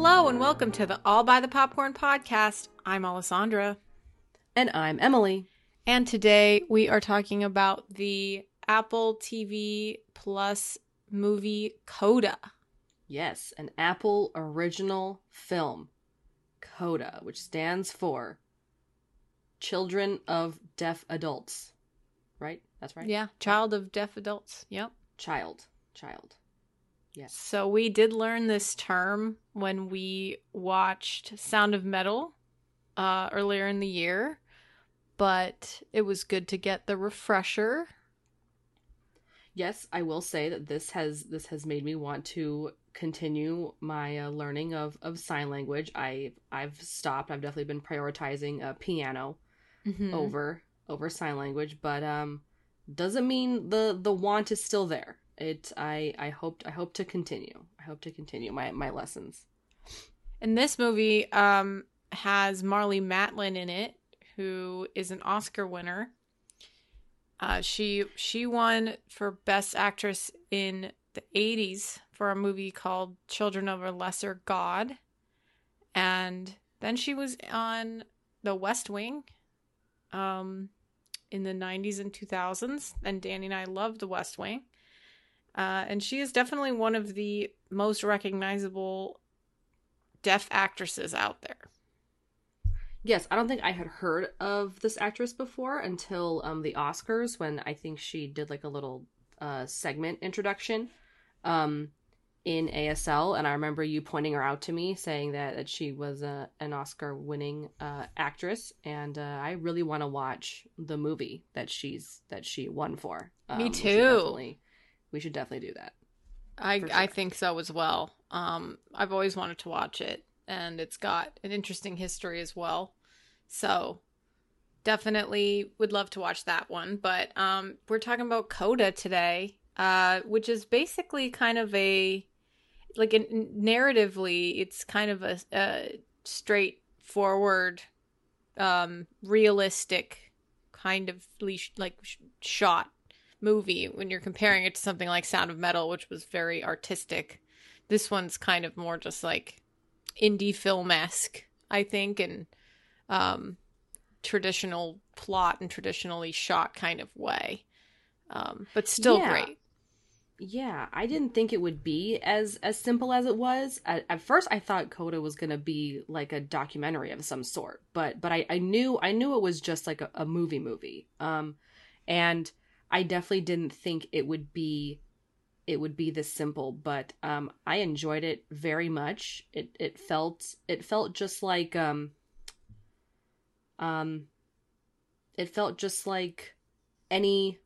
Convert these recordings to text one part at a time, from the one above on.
Hello and welcome to the All by the Popcorn podcast. I'm Alessandra. And I'm Emily. And today we are talking about the Apple TV Plus movie Coda. Yes, an Apple original film. CODA, which stands for Children of Deaf Adults. Right? That's right? Yeah, Child of Deaf Adults. Yep. Child. Child. Yes. So we did learn this term when we watched Sound of Metal uh, earlier in the year, but it was good to get the refresher. Yes, I will say that this has this has made me want to continue my uh, learning of, of sign language. I I've stopped. I've definitely been prioritizing uh, piano Mhm. over over sign language, but um doesn't mean the the want is still there. It I I hope I hope to continue. I hope to continue my my lessons. And this movie um, has Marlee Matlin in it, who is an Oscar winner. Uh, she she won for Best Actress in the '80s for a movie called Children of a Lesser God, and then she was on The West Wing, um, in the '90s and 2000s. And Danny and I loved The West Wing, uh, and she is definitely one of the most recognizable deaf actresses out there. Yes, I don't think I had heard of this actress before until um the Oscars when I think she did like a little uh segment introduction um in ASL and I remember you pointing her out to me saying that that she was a, an Oscar winning uh actress and uh, I really want to watch the movie that she's that she won for. Me we should too. We should definitely do that. I For I think so as well. Um, I've always wanted to watch it, and it's got an interesting history as well. So definitely would love to watch that one. But um, we're talking about Coda today, uh, which is basically kind of a like a, narratively, it's kind of a, a straightforward, um, realistic kind of leash, like sh- shot movie when you're comparing it to something like Sound of Metal, which was very artistic. This one's kind of more just like indie film esque, I think, and um, traditional plot and traditionally shot kind of way. Um, but still Yeah. great. Yeah, I didn't think it would be as as simple as it was. At, at first, I thought Coda was gonna be like a documentary of some sort, but but I, I knew I knew it was just like a, a movie movie. Um, and I definitely didn't think it would be it would be this simple. But um, I enjoyed it very much. It it felt it felt just like um um it felt just like any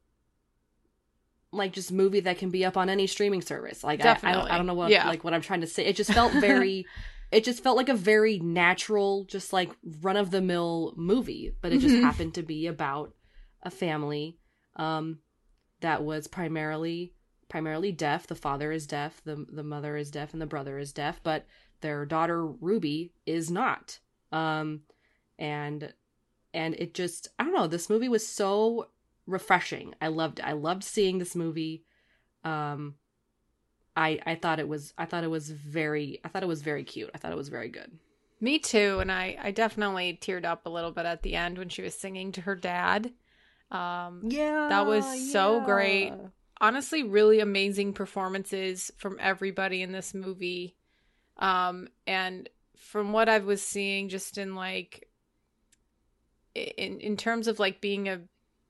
like just movie that can be up on any streaming service. Like I, I don't. I don't know what Yeah. like what I'm trying to say. It just felt very it just felt like a very natural, just like run of the mill movie, but it just Mhm. happened to be about a family um that was primarily primarily deaf. The father is deaf, the the mother is deaf, and the brother is deaf, but their daughter Ruby is not. Um and and it just I don't know, this movie was so refreshing. I loved I loved seeing this movie. Um I I thought it was I thought it was very I thought it was very cute. I thought it was very good. Me too, and I I definitely teared up a little bit at the end when she was singing to her dad. Um, Yeah. That was so great. honestly really amazing performances from everybody in this movie um and from what i was seeing just in like in in terms of like being a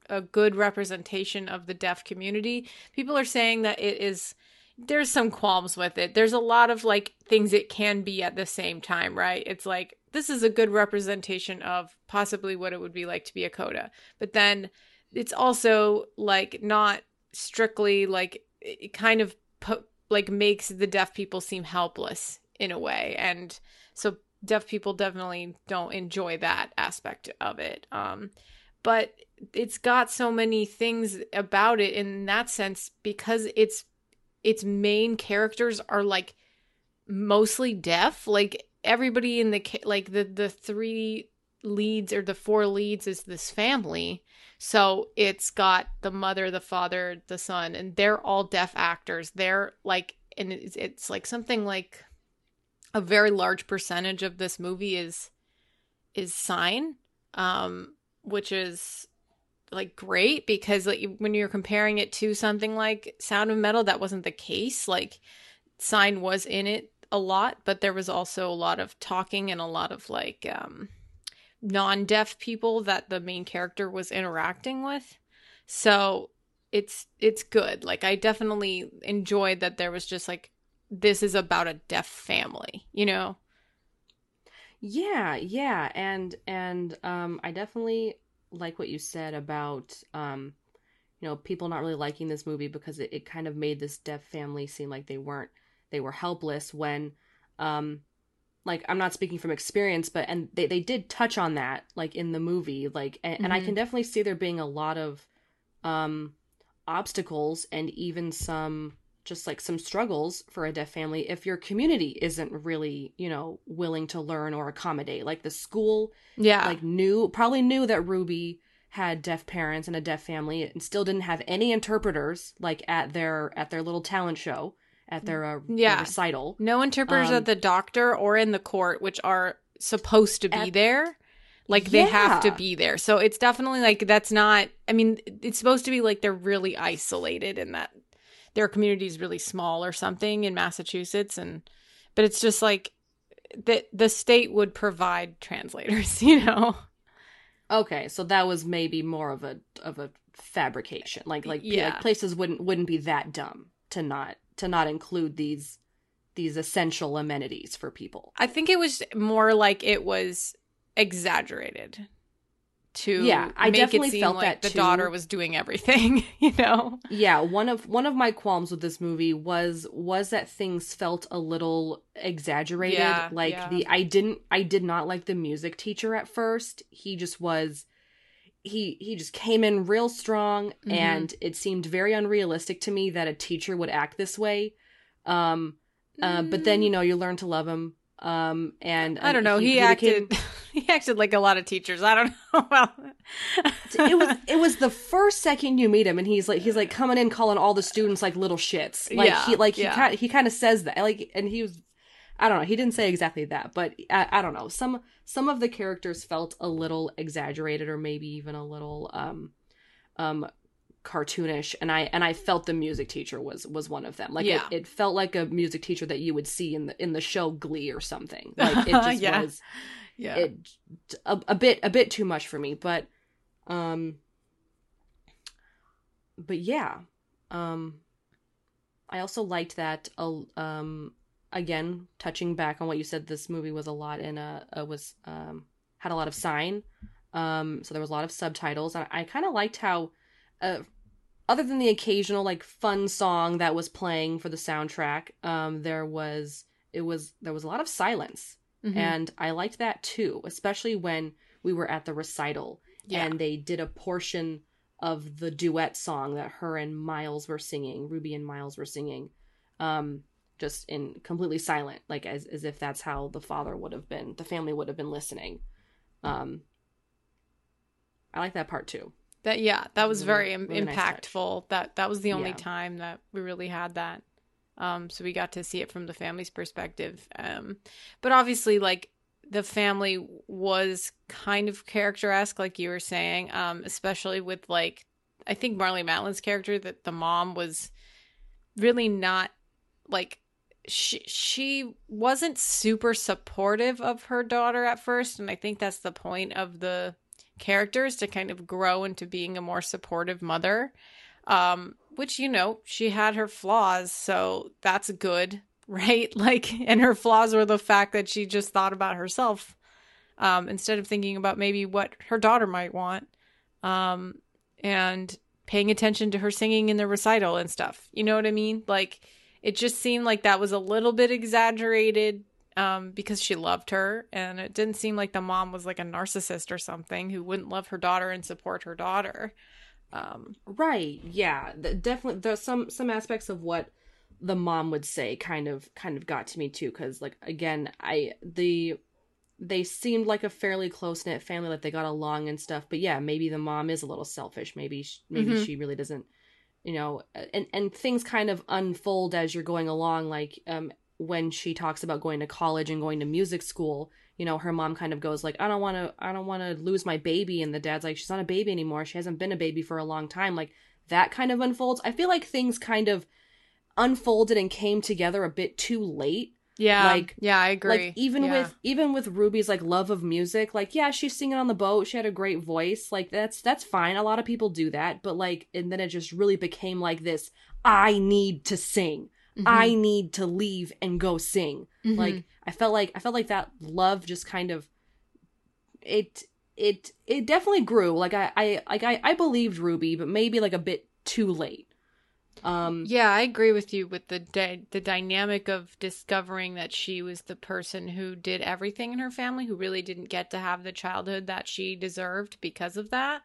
a good representation of the deaf community people are saying that it is there's some qualms with it there's a lot of like things it can be at the same time right it's like this is a good representation of possibly what it would be like to be a coda but then it's also like not strictly like it kind of po- like makes the deaf people seem helpless in a way. And so deaf people definitely don't enjoy that aspect of it. Um but it's got so many things about it in that sense because its its main characters are like mostly deaf. Like everybody in the like the the three leads or the four leads is this family. So it's got the mother the father the son and they're all deaf actors. They're like and it's, it's like something like a very large percentage of this movie is is sign um which is like great because like when you're comparing it to something like sound of metal that wasn't the case. Like sign was in it a lot, but there was also a lot of talking and a lot of like um, non deaf people that the main character was interacting with. So it's it's good. Like I definitely enjoyed that there was just like this is about a deaf family, you know. Yeah, yeah, and and um I definitely like what you said about um you know people not really liking this movie because it, it kind of made this deaf family seem like they weren't they were helpless when um like I'm not speaking from experience, but and they, they did touch on that like in the movie, like and, mm-hmm. and I can mm-hmm. definitely see there being a lot of um obstacles and even some just like some struggles for a deaf family if your community isn't really you know willing to learn or accommodate like the school yeah like knew probably knew that ruby had deaf parents and a deaf family and still didn't have any interpreters like at their at their little talent show at their, uh, yeah. Recital. No interpreters um, at the doctor or in the court, which are supposed to be at, there. Like they yeah. have to be there. So it's definitely like that's not. I mean, it's supposed to be like they're really isolated and that their community is really small or something in Massachusetts, and but it's just like that the state would provide translators. You know. Okay, so that was maybe more of a of a fabrication. Like like, yeah. like places wouldn't wouldn't be that dumb to not to not include these these essential amenities for people. I think it was more like it was exaggerated to yeah i definitely felt like that the too. daughter was doing everything you know yeah one of one of my qualms with this movie was was that things felt a little exaggerated yeah, like yeah. the i didn't i did not like the music teacher at first he just was he he just came in real strong mm-hmm. and it seemed very unrealistic to me that a teacher would act this way. Um uh, but then you know you learn to love him. Um and i don't know. he, he, acted became... he acted like a lot of teachers. I don't know well it was it was the first second you meet him and he's like he's like coming in calling all the students like little shits. Like yeah, he like he kind he kind of says that like and he was I don't know. He didn't say exactly that, but I, I, don't know. Some some of the characters felt a little exaggerated, or maybe even a little um, um, cartoonish. And I and I felt the music teacher was was one of them. Like yeah. it, it felt like a music teacher that you would see in the in the show Glee or something. Like it just yeah. was, yeah, it, a, a bit a bit too much for me. But, um, but yeah, um, I also liked that. Uh, um again, touching back on what you said, this movie was a lot in a, a was um, had a lot of sign. Um, so there was a lot of subtitles, and I kind of liked how, uh, other than the occasional like fun song that was playing for the soundtrack, um, there was it was there was a lot of silence, mm-hmm. and I liked that too, especially when we were at the recital yeah. and they did a portion of the duet song that her and Miles were singing, Ruby and Miles were singing. Um, just in completely silent, like as as if that's how the father would have been, the family would have been listening. Um, I like that part too. That yeah, that was, very really, really impactful. Nice that that was the only yeah. time that we really had that. Um, so we got to see it from the family's perspective. Um, but obviously, like the family was kind of character esque, like you were saying. Um, especially with like, I think Marlee Matlin's character, that the mom was really not like she she wasn't super supportive of her daughter at first and i think that's the point of the characters to kind of grow into being a more supportive mother um which you know she had her flaws so that's good right like and her flaws were the fact that she just thought about herself um, instead of thinking about maybe what her daughter might want, um, and paying attention to her singing in the recital and stuff. You know what I mean? Like it just seemed like that was a little bit exaggerated um, because she loved her, and it didn't seem like the mom was like a narcissist or something who wouldn't love her daughter and support her daughter. Um, right? Yeah, definitely. There's some some aspects of what the mom would say kind of kind of got to me too because like again i the they seemed like a fairly close knit family like they got along and stuff but yeah maybe the mom is a little selfish maybe she, maybe mm-hmm. she really doesn't you know and and things kind of unfold as you're going along like um when she talks about going to college and going to music school you know her mom kind of goes like i don't want to i don't want to lose my baby and the dad's like she's not a baby anymore she hasn't been a baby for a long time like that kind of unfolds i feel like things kind of unfolded and came together a bit too late. Yeah. Like yeah, I agree. Like even yeah. with even with Ruby's like love of music, like yeah, she's singing on the boat, she had a great voice. Like that's that's fine. A lot of people do that, but like and then it just really became like this I need to sing. Mm-hmm. I need to leave and go sing. Mm-hmm. Like I felt like I felt like that love just kind of it it it definitely grew. Like I I like I I believed Ruby, but maybe like a bit too late. Um, yeah, I agree with you with the di- the dynamic of discovering that she was the person who did everything in her family, who really didn't get to have the childhood that she deserved because of that.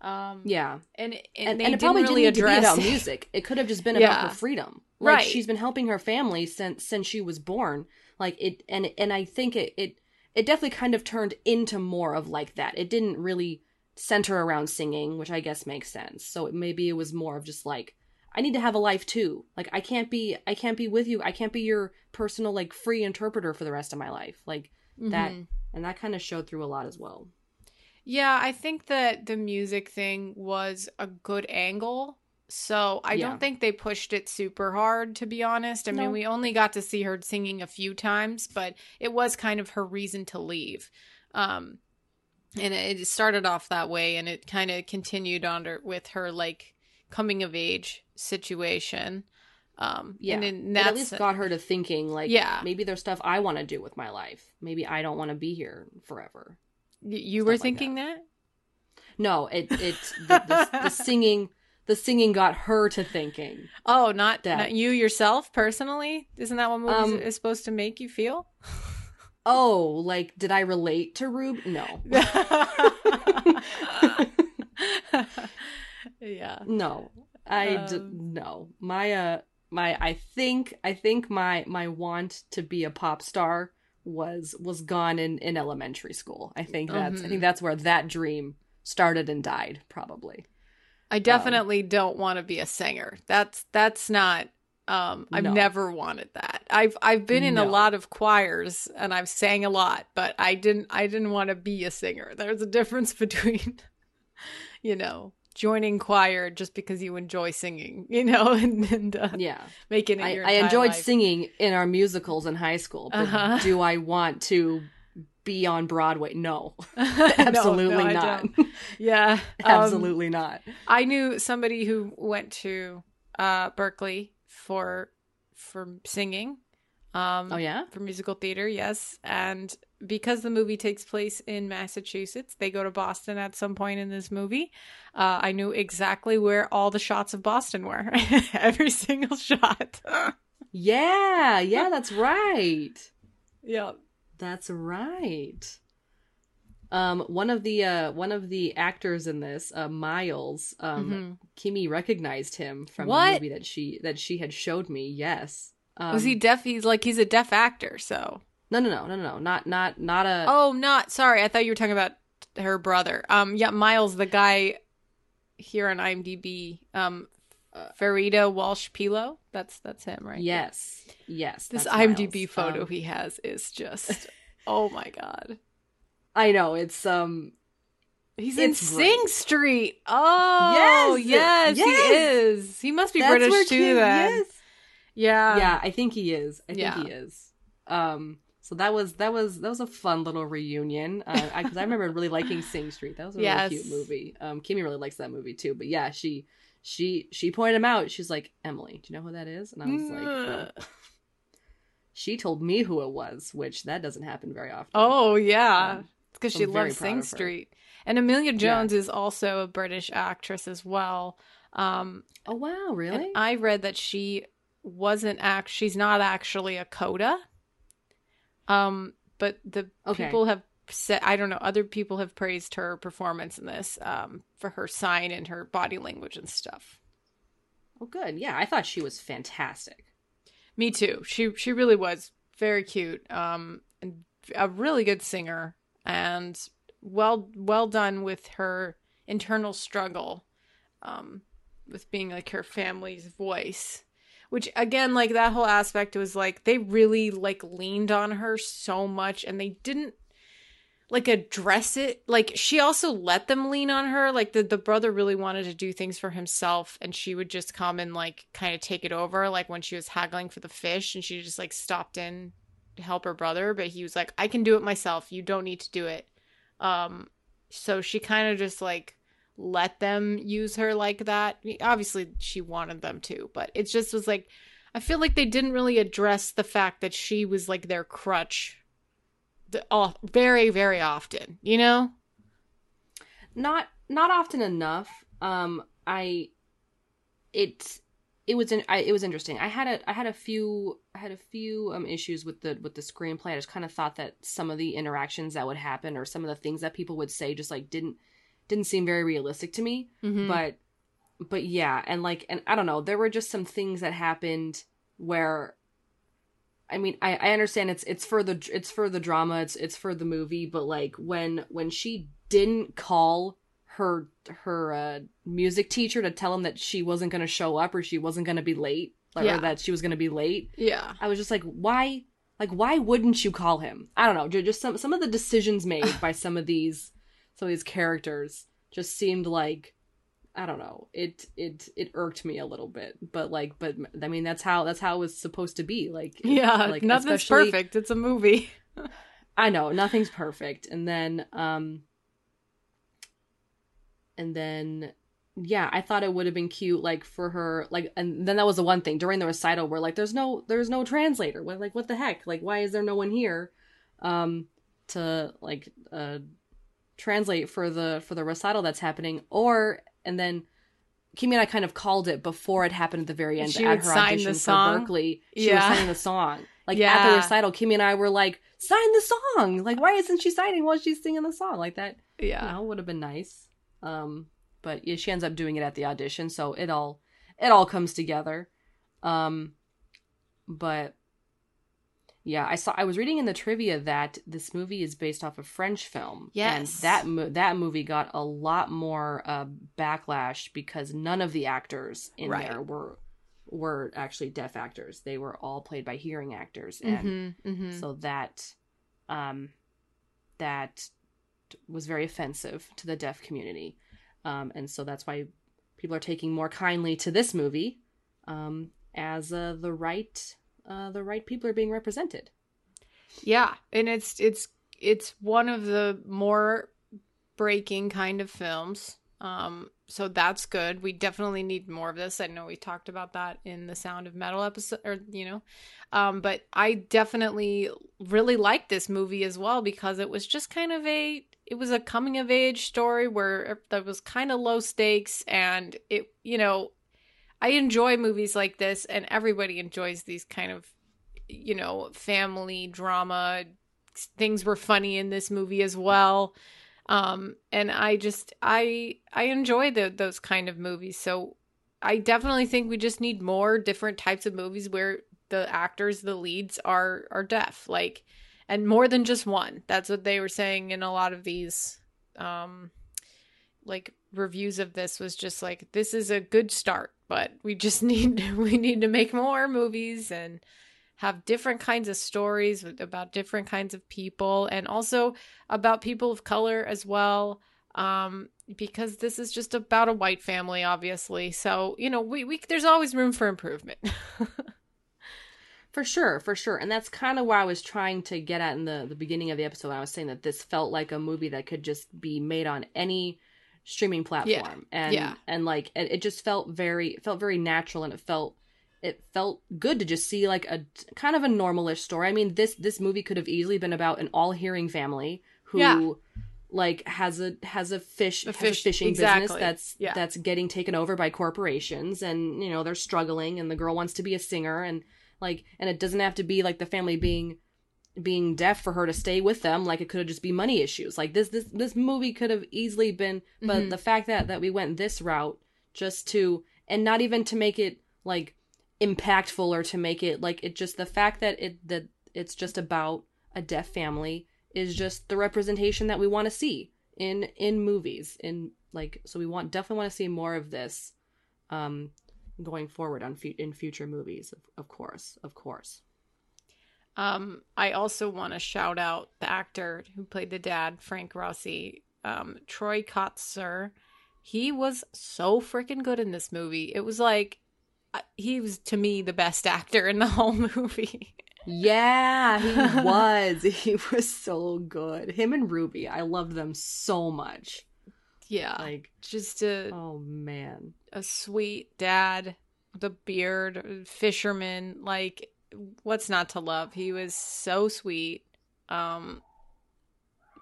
Um, yeah, and and, and, and it probably really didn't address... about music. It could have just been yeah. about her freedom. Like right. she's been helping her family since since she was born. Like it, and and I think it it it definitely kind of turned into more of like that. It didn't really center around singing, which I guess makes sense. So it, maybe it was more of just like I need to have a life too. Like I can't be I can't be with you. I can't be your personal like free interpreter for the rest of my life. Like mm-hmm. that and that kind of showed through a lot as well. Yeah, I think that the music thing was a good angle. So I yeah. don't think they pushed it super hard, to be honest. I no. mean, we only got to see her singing a few times, but it was kind of her reason to leave. Um, and it started off that way, and it kind of continued on with her like coming of age situation. Um, yeah, and that at least got her to thinking like, yeah, maybe there's stuff I want to do with my life. Maybe I don't want to be here forever. Y- you stuff were thinking like that. that? No, it it the, the, the, singing the singing got her to thinking. Oh, not that. not you yourself personally. Isn't that what movies um, is supposed to make you feel? oh, like did I relate to Rube? No. No. I um, d- no. My uh my I think I think my my want to be a pop star was was gone in in elementary school. I think that's mm-hmm. I think mm-hmm. that's where that dream started and died probably. I definitely um, don't want to be a singer. That's that's not um I've no. never wanted that. I've I've been in no. a lot of choirs and I've sang a lot, but I didn't I didn't want to be a singer. There's a difference between you know, joining choir just because you enjoy singing, you know, and, and uh, yeah, making it. I, I enjoyed life. singing in our musicals in high school, but uh-huh. do I want to be on Broadway? No, absolutely no, no, not. Yeah, absolutely um, not. I knew somebody who went to uh, Berklee for for singing. Um, oh yeah, for musical theater, yes, and because the movie takes place in Massachusetts, they go to Boston at some point in this movie. Uh, I knew exactly where all the shots of Boston were, every single shot. yeah, yeah, that's right. Yeah, that's right. Um, one of the uh, one of the actors in this, uh, Miles, um, mm-hmm. Kimmy recognized him from what? the movie that she that she had showed me. Yes, um, was he deaf? He's like he's a deaf actor, so no, no, no, no, no, not not not a. Oh, not sorry. I thought you were talking about her brother. Um, yeah, Miles, the guy here on IMDb. Um, Ferdia Walsh Peelo. That's that's him, right? Yes, yes. This IMDb Miles. photo um, he has is just. oh my god. I know it's um. He's in Sing great. Street. Oh yes, yes, yes, he is. He must be That's British too. Then. Yes. Yeah. Yeah, I think he is. I yeah. think he is. Um. So that was that was that was a fun little reunion because uh, I, I, remember really liking Sing Street. That was a yes. really cute movie. Um, Kimmy really likes that movie too. But yeah, she she she pointed him out. She's like, Emily, do you know who that is? And I was like, well, she told me who it was, which that doesn't happen very often. Oh yeah, um, because she loves Sing. Street. And Emilia Jones is also a British actress as well. Um, Oh wow, really? I read that she wasn't act. She's not actually a coda. Um, but the Okay. people have said I don't know. Other people have praised her performance in this. Um, for her sign and her body language and stuff. oh good. Yeah, I thought she was fantastic. Me too. She she really was very cute. Um, and a really good singer and well well done with her internal struggle. Um, with being like her family's voice. Which again, like that whole aspect was like they really like leaned on her so much and they didn't like address it. Like she also let them lean on her. Like the, the brother really wanted to do things for himself and she would just come and like kind of take it over. Like when she was haggling for the fish and she just like stopped in to help her brother, but he was like, I can do it myself. You don't need to do it. Um so she kind of just like let them use her like that. Obviously she wanted them to, but it just was like I feel like they didn't really address the fact that she was like their crutch very very often, you know? Not not often enough. Um, I it it was in, I, it was interesting. I had a I had a few I had a few um issues with the with the screenplay. I just kind of thought that some of the interactions that would happen or some of the things that people would say just like didn't didn't seem very realistic to me. Mm-hmm. But but yeah, and like and I don't know, there were just some things that happened where I mean, I, I understand it's it's for the it's for the drama, it's it's for the movie, but like when when she didn't call her her uh, music teacher to tell him that she wasn't going to show up or she wasn't going to be late, like, Yeah. or that she was going to be late, yeah. I was just like, why? Like, why wouldn't you call him? I don't know. ju- Just some some of the decisions made by some of these some of these characters just seemed like I don't know. It it it irked me a little bit, but like, but I mean, that's how that's how it was supposed to be. Like, Yeah, like, nothing's perfect. It's a movie. I know nothing's perfect, and then um, and then yeah, I thought it would have been cute, like for her, like, and then that was the one thing during the recital where like there's no there's no translator. What like what the heck? Like why is there no one here, um, to like uh translate for the for the recital that's happening? Or and then. Kimmy and I kind of called it before it happened at the very end. She at her audition the for? Berklee, she Yeah. was signing the song. Like at the recital, Kimmy and I were like, "Sign the song!" Like, why isn't she signing while she's singing the song? Like that, Yeah. you know, would have been nice. Um, but yeah, she ends up doing it at the audition, so it all it all comes together. Um, but yeah, I saw I was reading in the trivia that this movie is based off a French film. Yes. and that mo- that movie got a lot more uh, backlash because none of the actors in Right. there were were actually deaf actors. They were all played by hearing actors, and Mm-hmm, mm-hmm. so that um that was very offensive to the deaf community um and so that's why people are taking more kindly to this movie um as uh, the right uh the right people are being represented Yeah, and it's it's it's one of the more breaking kind of films. Um so that's good. We definitely need more of this. I know we talked about that in the Sound of Metal episode or you know. Um but I definitely really liked this movie as well because it was just kind of a it was a coming of age story where that was kind of low stakes and it you know I enjoy movies like this and everybody enjoys these kind of you know, family drama. Things were funny in this movie as well. Um, and I just I I enjoy the, those kind of movies. So I definitely think we just need more different types of movies where the actors, the leads are are deaf, like and more than just one. That's what they were saying in a lot of these um like reviews of this was just like this is a good start, but we just need we need to make more movies and have different kinds of stories about different kinds of people and also about people of color as well um because this is just about a white family obviously. So you know we, we there's always room for improvement. For sure for sure. And that's kind of why i was trying to get at in the the beginning of the episode. I was saying that this felt like a movie that could just be made on any streaming platform and yeah. and like it, it just felt very it felt very natural and it felt it felt good to just see like a kind of a normalish story i mean this this movie could have easily been about an all hearing family who Yeah. like has a has a fish A has fish- a fishing exactly. business that's Yeah. that's getting taken over by corporations and you know they're struggling and the girl wants to be a singer and like and it doesn't have to be like the family being being deaf for her to stay with them like it could have just be money issues like this this this movie could have easily been but Mhm. the fact that that we went this route just to and not even to make it like impactful or to make it like it just the fact that it that it's just about a deaf family is just the representation that we want to see in in movies in like so we want definitely want to see more of this um going forward on fu- in future movies of, of course of course Um, I also want to shout out the actor who played the dad, Frank Rossi, um, Troy Kotsur. He was so freaking good in this movie. It was like uh, he was to me the best actor in the whole movie. yeah he was he was so good him and ruby i loved them so much yeah, like just a oh man a sweet dad, the beard, fisherman. Like, what's not to love? He was so sweet. Um,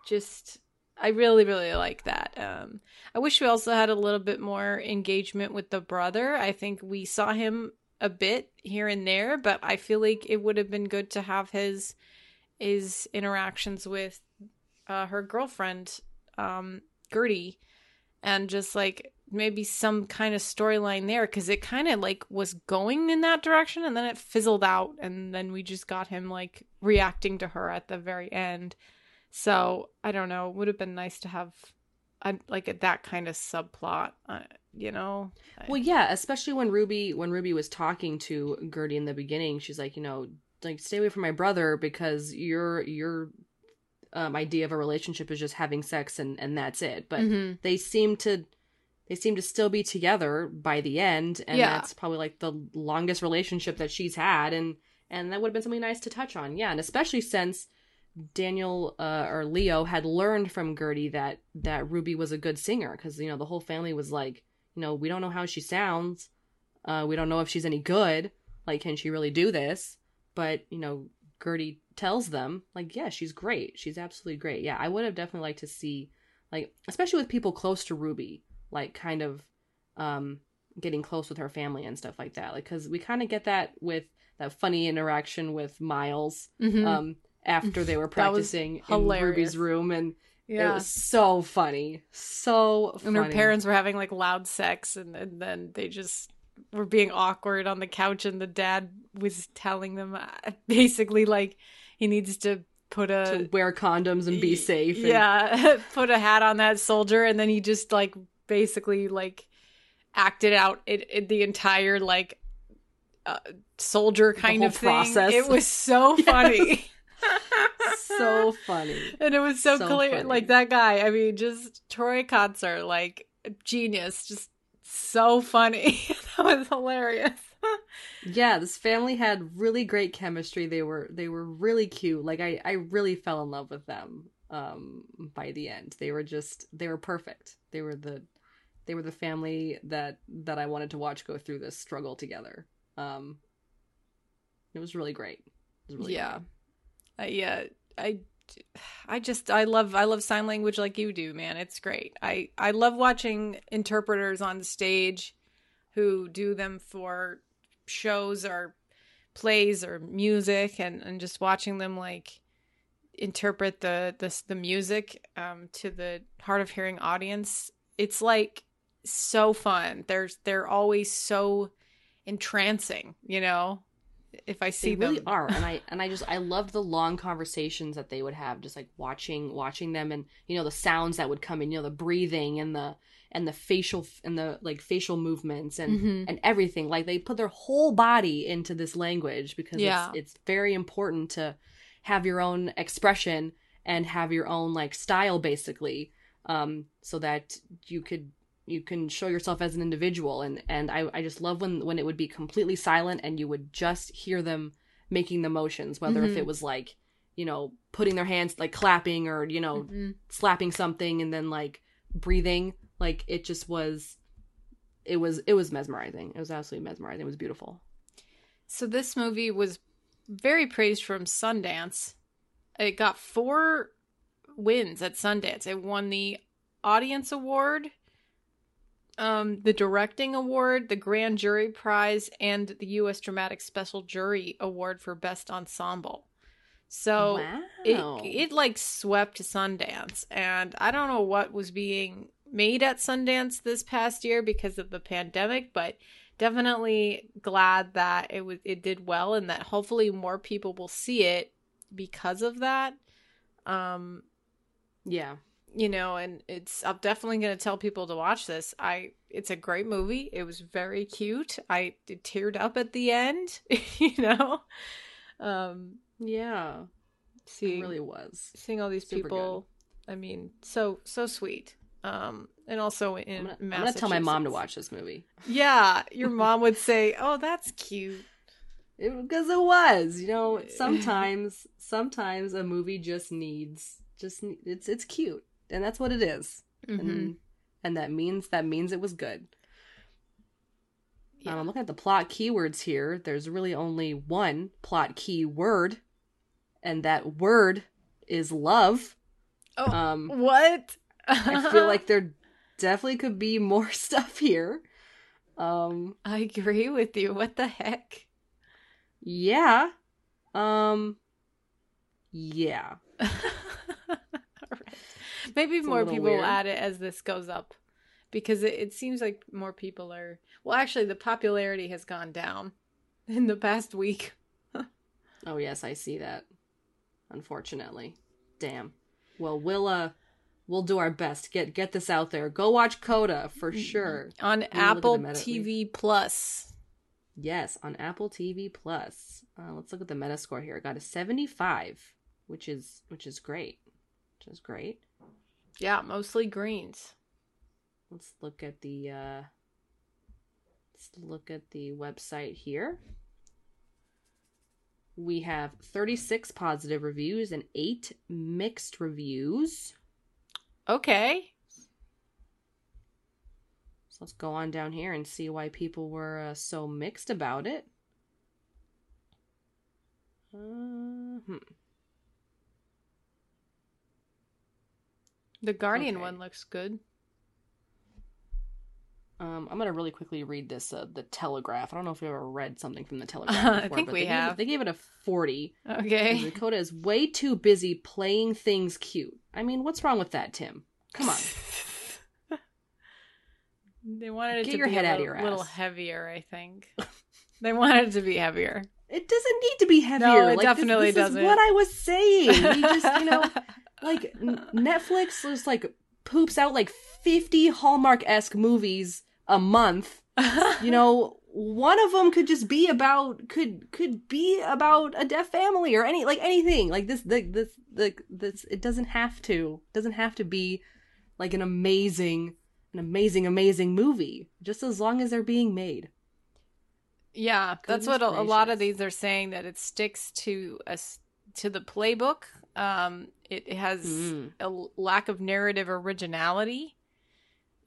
just, I really, really like that. Um, I wish we also had a little bit more engagement with the brother. I think we saw him a bit here and there, but I feel like it would have been good to have his his interactions with uh, her girlfriend, um, Gertie, and just like maybe some kind of storyline there because it kind of like was going in that direction and then it fizzled out and then we just got him like reacting to her at the very end so i don't know it would have been nice to have a, like a, that kind of subplot uh, you know Well, yeah, especially when Ruby when Ruby was talking to Gertie in the beginning, she's like, you know, like stay away from my brother because your your um, idea of a relationship is just having sex and and that's it. But Mhm. they seem to they seem to still be together by the end, and Yeah. that's probably like the longest relationship that she's had, and and that would have been something nice to touch on. Yeah, and especially since Daniel uh, or Leo had learned from Gertie that that Ruby was a good singer because you know the whole family was like, you know, we don't know how she sounds, uh, we don't know if she's any good. Like, can she really do this? But you know, Gertie tells them like, yeah, she's great. She's absolutely great. Yeah, I would have definitely liked to see like, especially with people close to Ruby, like kind of um getting close with her family and stuff like that. Like, because we kind of get that with that funny interaction with Miles Mhm. um after they were practicing in. Ruby's room and yeah it was so funny. So and her parents were having like loud sex and, and then they just were being awkward on the couch and the dad was telling them uh, basically like he needs to put a to wear condoms and be safe. and- yeah put a hat on that soldier and then he just like basically like acted out it, it the entire like uh, soldier kind of thing process. it was so funny so funny. and it was so, So clear funny. like that guy i mean just troy kotsur like genius just so funny that was hilarious Yeah, this family had really great chemistry. They were they were really cute. Like I I really fell in love with them um by the end. They were just they were perfect. They were the they were the family that that I wanted to watch go through this struggle together. Um it was really great. Was really yeah great. uh, yeah i i just i love i love sign language like you do man it's great i i love watching interpreters on stage who do them for shows or plays or music and and just watching them like interpret the the, the music um to the hard of hearing audience it's like so fun they're they're always so entrancing you know if i see them. they really them are and i and i just i loved the long conversations that they would have just like watching watching them and you know the sounds that would come in you know the breathing and the and the facial and the like facial movements and Mhm. and everything like they put their whole body into this language because Yeah. it's it's very important to have your own expression and have your own like style basically um so that you could you can show yourself as an individual and and I, I just love when when it would be completely silent and you would just hear them making the motions whether if Mhm. it was like you know putting their hands like clapping or you know Mhm. slapping something and then like breathing like it just was it was it was mesmerizing it was absolutely mesmerizing it was beautiful So this movie was very praised from Sundance. It got four wins at Sundance. It won the Audience Award, um, the Directing Award, the Grand Jury Prize, and the U.S. Dramatic Special Jury Award for Best Ensemble. So wow. it it like swept Sundance, and I don't know what was being made at Sundance this past year because of the pandemic, but definitely glad that it was it did well and that hopefully more people will see it because of that. Um yeah. You know, and it's I'm definitely going to tell people to watch this. I it's a great movie. It was very cute. I teared up at the end, you know. Um yeah. See, it really was. Seeing all these Super people good. I mean, so so sweet. Um, and also in I'm gonna, I'm gonna tell my mom to watch this movie. Yeah, your mom would say, "Oh, that's cute," because it, it, was. You know, sometimes sometimes a movie just needs just it's it's cute, and that's what it is. Mm-hmm. and and that means that means it was good. Yeah. Um, I'm looking at the plot keywords here. There's really only one plot keyword, and that word is love. Oh, um, what? I feel like there definitely could be more stuff here. Um I agree with you. What the heck? Yeah. Um yeah. Maybe it's more people weird. will add it as this goes up because it, it seems like more people are well actually the popularity has gone down in the past week. oh yes, I see that. Unfortunately. Damn. Well, uh we'll do our best get get this out there. Go watch Coda for mm-hmm. sure on Apple TV Plus. Yes, on Apple TV Plus. Uh, let's look at the Metascore here. It got a seventy-five, which is which is great, which is great. Yeah, mostly greens. Let's look at the uh, let's look at the website here. We have 36 positive reviews and 8 mixed reviews. Okay. So let's go on down here and see why people were uh, so mixed about it. Uh, hmm. The Guardian okay. one looks good. Um, I'm gonna really quickly read this. Uh, the Telegraph. I don't know if you ever read something from the Telegraph. Before, I think we they have. Gave, they gave it a 40. Okay. Dakota is way too busy playing things cute. I mean, what's wrong with that, Tim? Come on. they wanted it Get to your be head a out little, of your little heavier. I think. they wanted it to be heavier. It doesn't need to be heavier. No, it like, definitely this, this doesn't. Is what I was saying. We just, you know, like Netflix just like poops out like 50 Hallmark esque movies a month. you know, one of them could just be about could could be about a deaf family or any like anything like this the this the this it doesn't have to doesn't have to be like an amazing an amazing amazing movie just as long as they're being made yeah that's what a, a, lot of these are saying that it sticks to us to the playbook um it, it has mm. a lack of narrative originality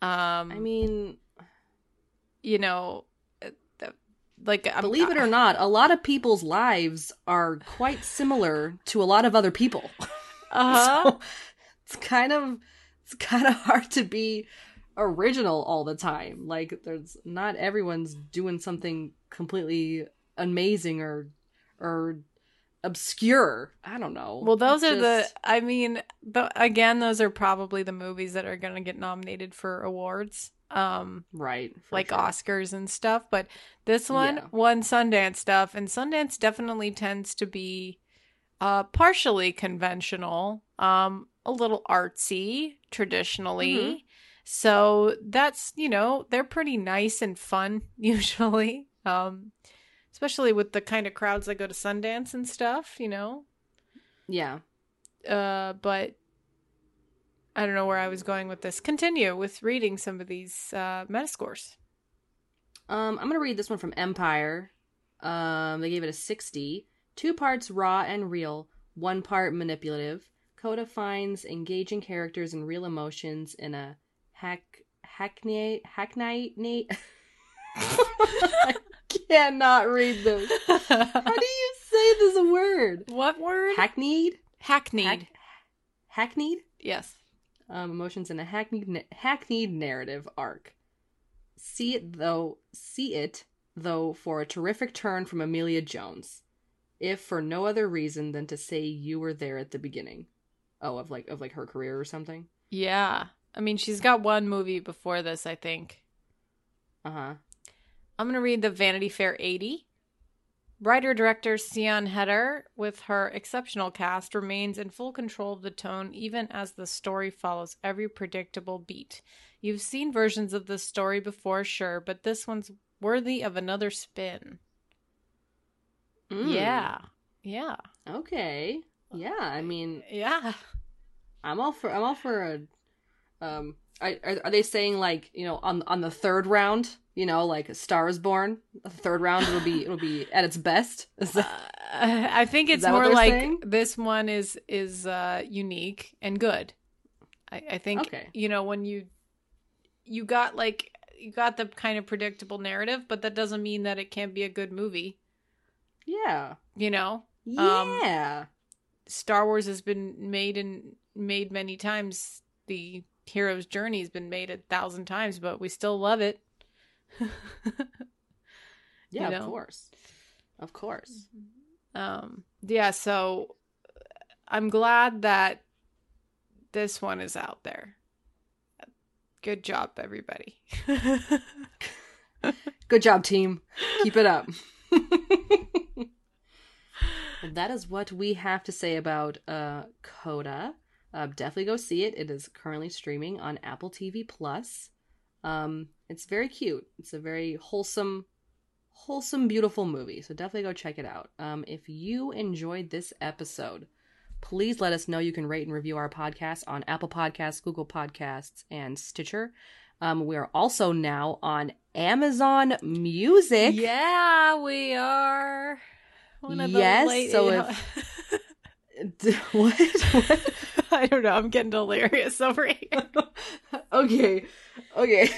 um i mean you know like believe it or not a lot of people's lives are quite similar to a lot of other people. Uh-huh. so it's kind of it's kind of hard to be original all the time. Like there's not everyone's doing something completely amazing or or obscure. I don't know. Well those it's are just... the i mean the, again those are probably the movies that are going to get nominated for awards um right like sure. oscars and stuff but this one Yeah. won sundance stuff and sundance definitely tends to be uh partially conventional um a little artsy traditionally Mhm. so that's you know they're pretty nice and fun usually um especially with the kind of crowds that go to sundance and stuff you know yeah uh but I don't know where I was going with this. Continue with reading some of these uh, metascores. Um, I'm gonna read this one from Empire. Um, they gave it a 60. Two parts raw and real, one part manipulative. Coda finds engaging characters and real emotions in a hack hackney hackney. I cannot read this. How do you say this word? What word? Hackneyed. Hackneyed. Hack- hackneyed. Yes. Um, emotions in a hackneyed hackneyed narrative arc. See it though. See it though for a terrific turn from Emilia Jones, if for no other reason than to say you were there at the beginning. Oh, of like of like her career or something. Yeah. I mean, she's got one movie before this, I think. Uh huh. I'm going to read the Vanity Fair 80. Writer director Sian Heder, with her exceptional cast, remains in full control of the tone even as the story follows every predictable beat. You've seen versions of this story before, sure, but this one's worthy of another spin. Mm. Yeah. Yeah. Okay. Yeah. I mean, Yeah. I'm all for. I'm all for a. Um. Are, are, are they saying like you know on on the third round you know like Star is Born the third round it'll be it'll be at its best that- Uh, I think it's more like saying? this one is is uh unique and good. I, I think Okay. you know when you you got like you got the kind of predictable narrative, but that doesn't mean that it can't be a good movie. yeah You know, Um, yeah Star Wars has been made and made many times. The hero's journey has been made a thousand times, but we still love it. yeah know? of course. Of course. Um yeah so i'm glad that this one is out there. Good job everybody. Good job team. Keep it up. Well, that is what we have to say about uh coda. Uh, definitely go see it. It is currently streaming on apple tv plus um it's very cute. It's a very wholesome wholesome beautiful movie so definitely go check it out. Um if you enjoyed this episode please let us know. You can rate and review our podcast on apple podcasts google podcasts and stitcher. Um, we are also now on amazon music. Yeah we are. One of Yes, so what? what? i don't know i'm getting delirious over here okay. Okay.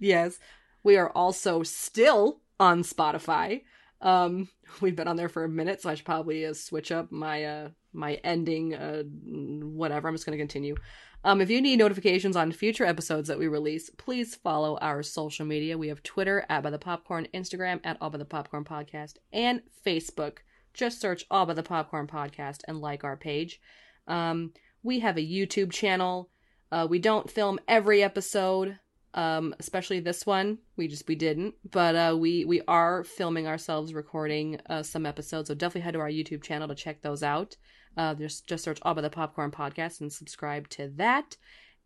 Yes. We are also still on Spotify. Um we've been on there for a minute, so I should probably uh, switch up my uh my ending uh whatever. I'm just going to continue. Um if you need notifications on future episodes that we release, please follow our social media. We have Twitter at by the popcorn, Instagram at all by the popcorn podcast, and Facebook. Just search all by the popcorn podcast and like our page. Um we have a YouTube channel. Uh, we don't film every episode, um, especially this one. We just we didn't, but uh, we we are filming ourselves recording uh, some episodes. So definitely head to our YouTube channel to check those out. Uh, just just search All by the Popcorn Podcast and subscribe to that.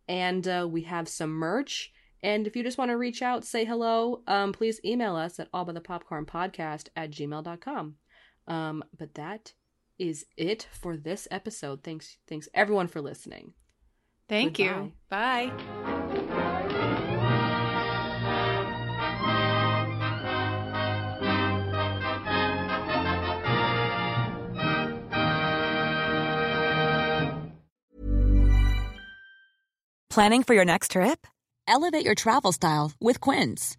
And uh, we have some merch. And if you just want to reach out, say hello, um, please email us at allbythepopcornpodcast at gmail.com. Um, but that is it for this episode. Thanks, thanks everyone for listening. thank you bye Planning for your next trip? Elevate your travel style with Quince.